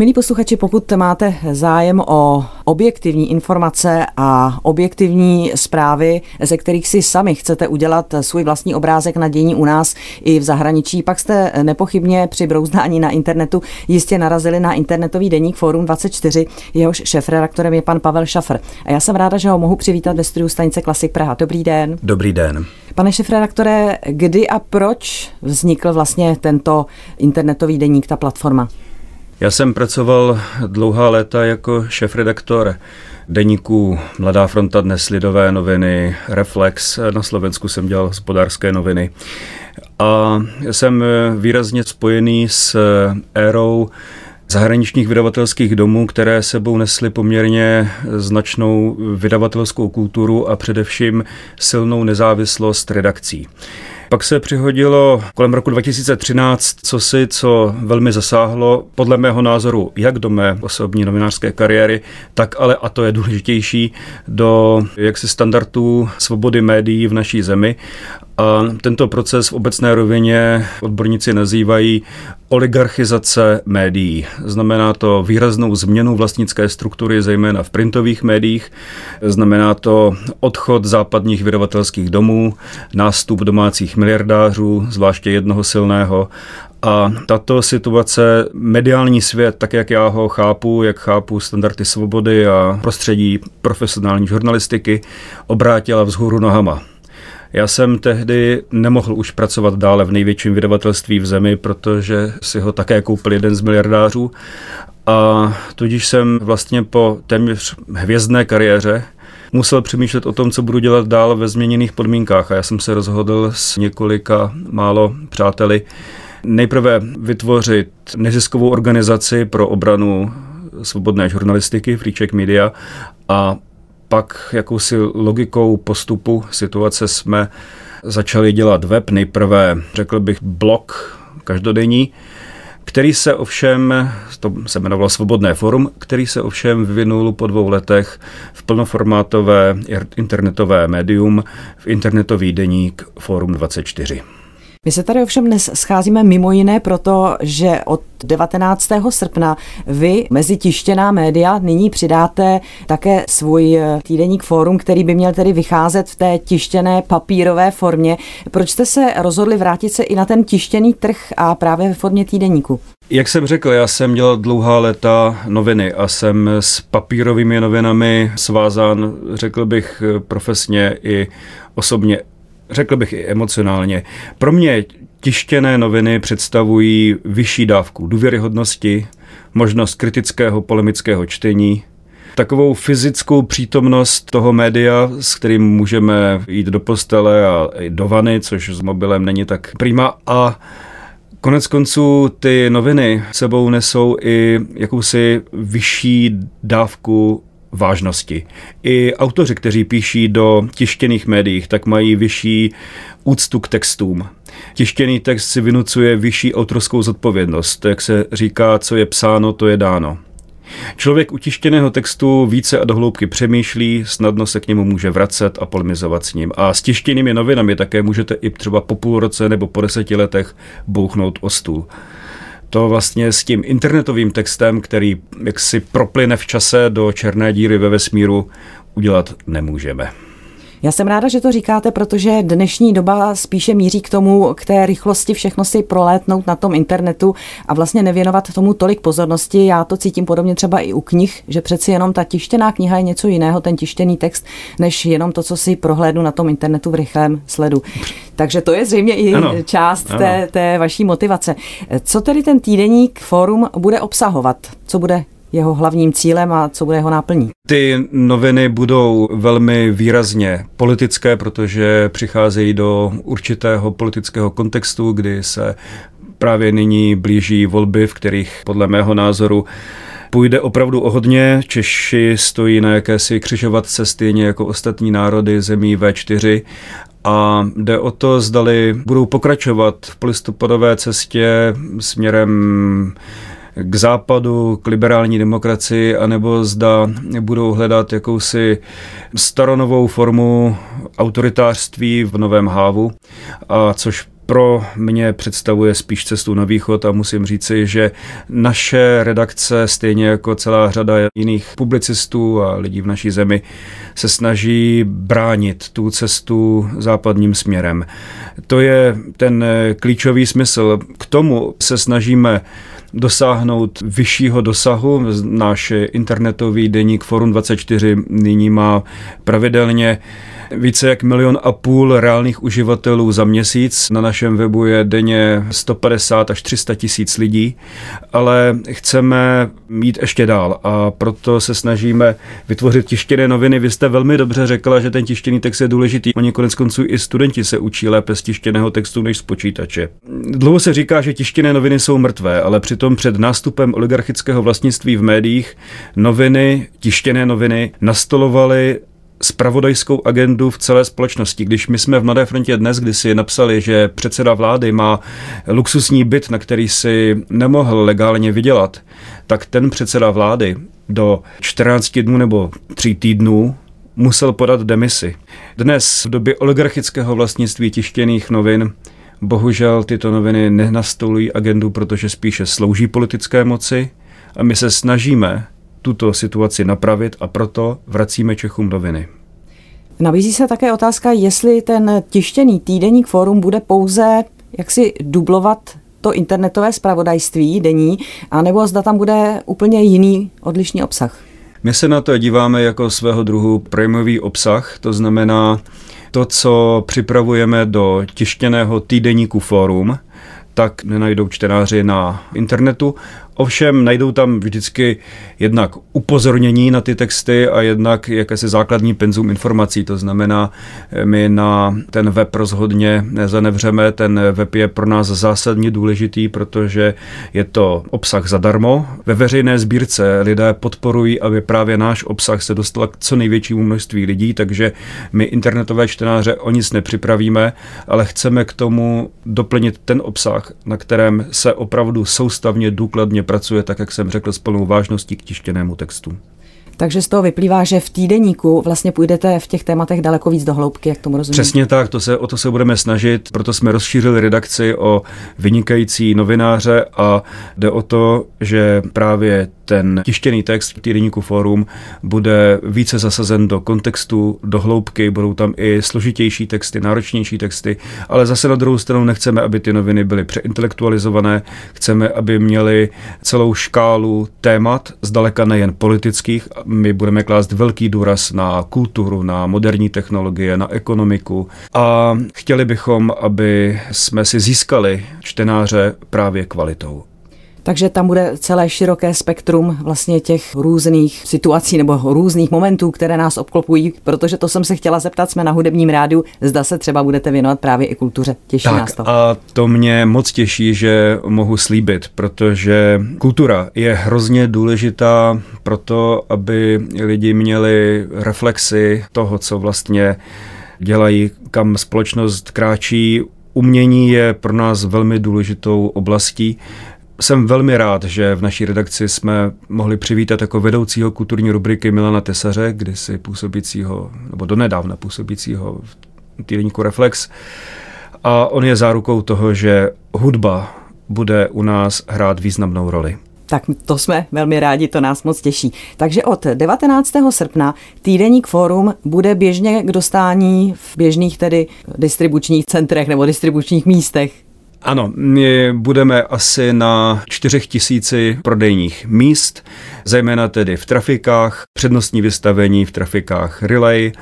Milí posluchači, pokud máte zájem o objektivní informace a objektivní zprávy, ze kterých si sami chcete udělat svůj vlastní obrázek na dění u nás i v zahraničí, pak jste nepochybně při brouzdání na internetu jistě narazili na internetový deník Forum 24, jehož šéfredaktorem je pan Pavel Šafr. A já jsem ráda, že ho mohu přivítat ve studiu stanice Klasik Praha. Dobrý den. Dobrý den. Pane šéfredaktore, kdy a proč vznikl vlastně tento internetový deník, ta platforma? Já jsem pracoval dlouhá léta jako šéf-redaktor deníků Mladá fronta dnes Lidové noviny, Reflex, na Slovensku jsem dělal hospodářské noviny. A jsem výrazně spojený s érou zahraničních vydavatelských domů, které sebou nesly poměrně značnou vydavatelskou kulturu a především silnou nezávislost redakcí. Pak se přihodilo kolem roku 2013 co si, co velmi zasáhlo, podle mého názoru, jak do mé osobní novinářské kariéry, tak ale, a to je důležitější, do jaksi standardů svobody médií v naší zemi. A tento proces v obecné rovině odborníci nazývají oligarchizace médií. Znamená to výraznou změnu vlastnické struktury, zejména v printových médiích. Znamená to odchod západních vydavatelských domů, nástup domácích miliardářů, zvláště jednoho silného, a tato situace, mediální svět, tak jak já ho chápu, jak chápu standardy svobody a prostředí profesionální žurnalistiky, obrátila vzhůru nohama. Já jsem tehdy nemohl už pracovat dále v největším vydavatelství v zemi, protože si ho také koupil jeden z miliardářů. A tudíž jsem vlastně po téměř hvězdné kariéře musel přemýšlet o tom, co budu dělat dál ve změněných podmínkách. A já jsem se rozhodl s několika málo přáteli nejprve vytvořit neziskovou organizaci pro obranu svobodné žurnalistiky, Free Check Media, a pak jakousi logikou postupu situace jsme začali dělat web. Nejprve, řekl bych, blog každodenní, který se ovšem, to se jmenovalo Svobodné forum, který se ovšem vyvinul po dvou letech v plnoformátové internetové médium, v internetový deník Forum 24. My se tady ovšem dnes scházíme mimo jiné proto, že od 19. srpna vy mezi tištěná média nyní přidáte také svůj eh, týdeník fórum, který by měl tedy vycházet v té tištěné papírové formě. Proč jste se rozhodli vrátit se i na ten tištěný trh a právě ve formě týdeníku? Jak jsem řekl, já jsem dělal dlouhá léta noviny a jsem s papírovými novinami svázán, řekl bych, profesně i osobně řekl bych i emocionálně. Pro mě tištěné noviny představují vyšší dávku důvěryhodnosti, možnost kritického polemického čtení, takovou fyzickou přítomnost toho média, s kterým můžeme jít do postele a do vany, což s mobilem není tak prima a Konec konců ty noviny sebou nesou i jakousi vyšší dávku vážnosti. I autoři, kteří píší do tištěných médiích, tak mají vyšší úctu k textům. Tištěný text si vynucuje vyšší autorskou zodpovědnost. Jak se říká, co je psáno, to je dáno. Člověk u tištěného textu více a dohloubky přemýšlí, snadno se k němu může vracet a polemizovat s ním. A s tištěnými novinami také můžete i třeba po půl roce nebo po deseti letech bouchnout o stůl to vlastně s tím internetovým textem, který jaksi proplyne v čase do černé díry ve vesmíru, udělat nemůžeme. Já jsem ráda, že to říkáte, protože dnešní doba spíše míří k tomu, k té rychlosti všechno si prolétnout na tom internetu a vlastně nevěnovat tomu tolik pozornosti. Já to cítím podobně třeba i u knih, že přeci jenom ta tištěná kniha je něco jiného, ten tištěný text, než jenom to, co si prohlédnu na tom internetu v rychlém sledu. Takže to je zřejmě i ano, část ano. Té, té vaší motivace. Co tedy ten týdeník Fórum bude obsahovat? Co bude jeho hlavním cílem a co bude jeho náplní? Ty noviny budou velmi výrazně politické, protože přicházejí do určitého politického kontextu, kdy se právě nyní blíží volby, v kterých podle mého názoru Půjde opravdu o hodně. Češi stojí na jakési křižovatce stejně jako ostatní národy zemí V4 a jde o to, zdali budou pokračovat v polistopadové cestě směrem k západu, k liberální demokracii, anebo zda budou hledat jakousi staronovou formu autoritářství v Novém Hávu, a což pro mě představuje spíš cestu na východ a musím říci, že naše redakce, stejně jako celá řada jiných publicistů a lidí v naší zemi, se snaží bránit tu cestu západním směrem. To je ten klíčový smysl. K tomu se snažíme dosáhnout vyššího dosahu. Náš internetový deník Forum 24 nyní má pravidelně více jak milion a půl reálných uživatelů za měsíc. Na našem webu je denně 150 až 300 tisíc lidí, ale chceme mít ještě dál a proto se snažíme vytvořit tištěné noviny. Vy jste velmi dobře řekla, že ten tištěný text je důležitý. Oni konec konců i studenti se učí lépe z tištěného textu než z počítače. Dlouho se říká, že tištěné noviny jsou mrtvé, ale přitom před nástupem oligarchického vlastnictví v médiích noviny, tištěné noviny nastolovaly spravodajskou agendu v celé společnosti. Když my jsme v Mladé frontě dnes kdysi napsali, že předseda vlády má luxusní byt, na který si nemohl legálně vydělat, tak ten předseda vlády do 14 dnů nebo 3 týdnů musel podat demisi. Dnes v době oligarchického vlastnictví tištěných novin bohužel tyto noviny nenastolují agendu, protože spíše slouží politické moci a my se snažíme tuto situaci napravit a proto vracíme Čechům noviny. Nabízí se také otázka, jestli ten tištěný týdeník fórum bude pouze jaksi dublovat to internetové spravodajství denní, anebo zda tam bude úplně jiný odlišný obsah. My se na to díváme jako svého druhu prémiový obsah, to znamená to, co připravujeme do tištěného týdeníku fórum, tak nenajdou čtenáři na internetu. Ovšem najdou tam vždycky jednak upozornění na ty texty a jednak jakési základní penzum informací. To znamená, my na ten web rozhodně nezanevřeme. Ten web je pro nás zásadně důležitý, protože je to obsah zadarmo. Ve veřejné sbírce lidé podporují, aby právě náš obsah se dostal k co největšímu množství lidí, takže my internetové čtenáře o nic nepřipravíme, ale chceme k tomu doplnit ten obsah, na kterém se opravdu soustavně, důkladně pracuje, tak jak jsem řekl, s plnou vážností k tištěnému textu. Takže z toho vyplývá, že v týdeníku vlastně půjdete v těch tématech daleko víc do hloubky, jak tomu rozumím. Přesně tak, to se, o to se budeme snažit, proto jsme rozšířili redakci o vynikající novináře a jde o to, že právě ten tištěný text týdeníku Forum bude více zasazen do kontextu, do hloubky, budou tam i složitější texty, náročnější texty, ale zase na druhou stranu nechceme, aby ty noviny byly přeintelektualizované, chceme, aby měly celou škálu témat, zdaleka nejen politických, my budeme klást velký důraz na kulturu, na moderní technologie, na ekonomiku a chtěli bychom, aby jsme si získali čtenáře právě kvalitou. Takže tam bude celé široké spektrum vlastně těch různých situací nebo různých momentů, které nás obklopují, protože to jsem se chtěla zeptat, jsme na hudebním rádiu, zda se třeba budete věnovat právě i kultuře. Těší tak, nás to. A to mě moc těší, že mohu slíbit, protože kultura je hrozně důležitá pro to, aby lidi měli reflexy toho, co vlastně dělají, kam společnost kráčí. Umění je pro nás velmi důležitou oblastí. Jsem velmi rád, že v naší redakci jsme mohli přivítat jako vedoucího kulturní rubriky Milana Tesaře, kdysi působícího, nebo donedávna působícího v týdenníku Reflex. A on je zárukou toho, že hudba bude u nás hrát významnou roli. Tak to jsme velmi rádi, to nás moc těší. Takže od 19. srpna týdeník Forum bude běžně k dostání v běžných tedy distribučních centrech nebo distribučních místech. Ano, my budeme asi na čtyřech tisíci prodejních míst, zejména tedy v trafikách, přednostní vystavení v trafikách Relay,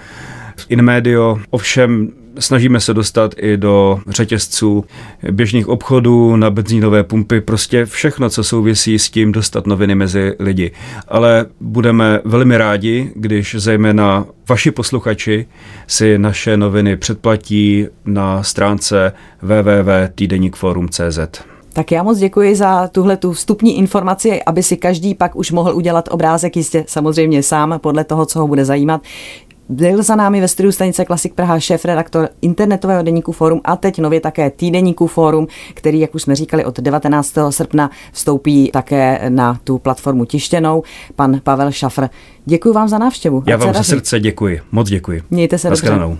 InMedio, ovšem snažíme se dostat i do řetězců běžných obchodů, na benzínové pumpy, prostě všechno, co souvisí s tím dostat noviny mezi lidi. Ale budeme velmi rádi, když zejména vaši posluchači si naše noviny předplatí na stránce www.týdeníkforum.cz. Tak já moc děkuji za tuhle tu vstupní informaci, aby si každý pak už mohl udělat obrázek jistě samozřejmě sám podle toho, co ho bude zajímat. Byl za námi ve studiu stanice Klasik Praha šéf redaktor internetového deníku Forum a teď nově také týdeníku Forum, který, jak už jsme říkali, od 19. srpna vstoupí také na tu platformu tištěnou. Pan Pavel Šafr. Děkuji vám za návštěvu. Já vám ze srdce děkuji. Moc děkuji. Mějte se dobře.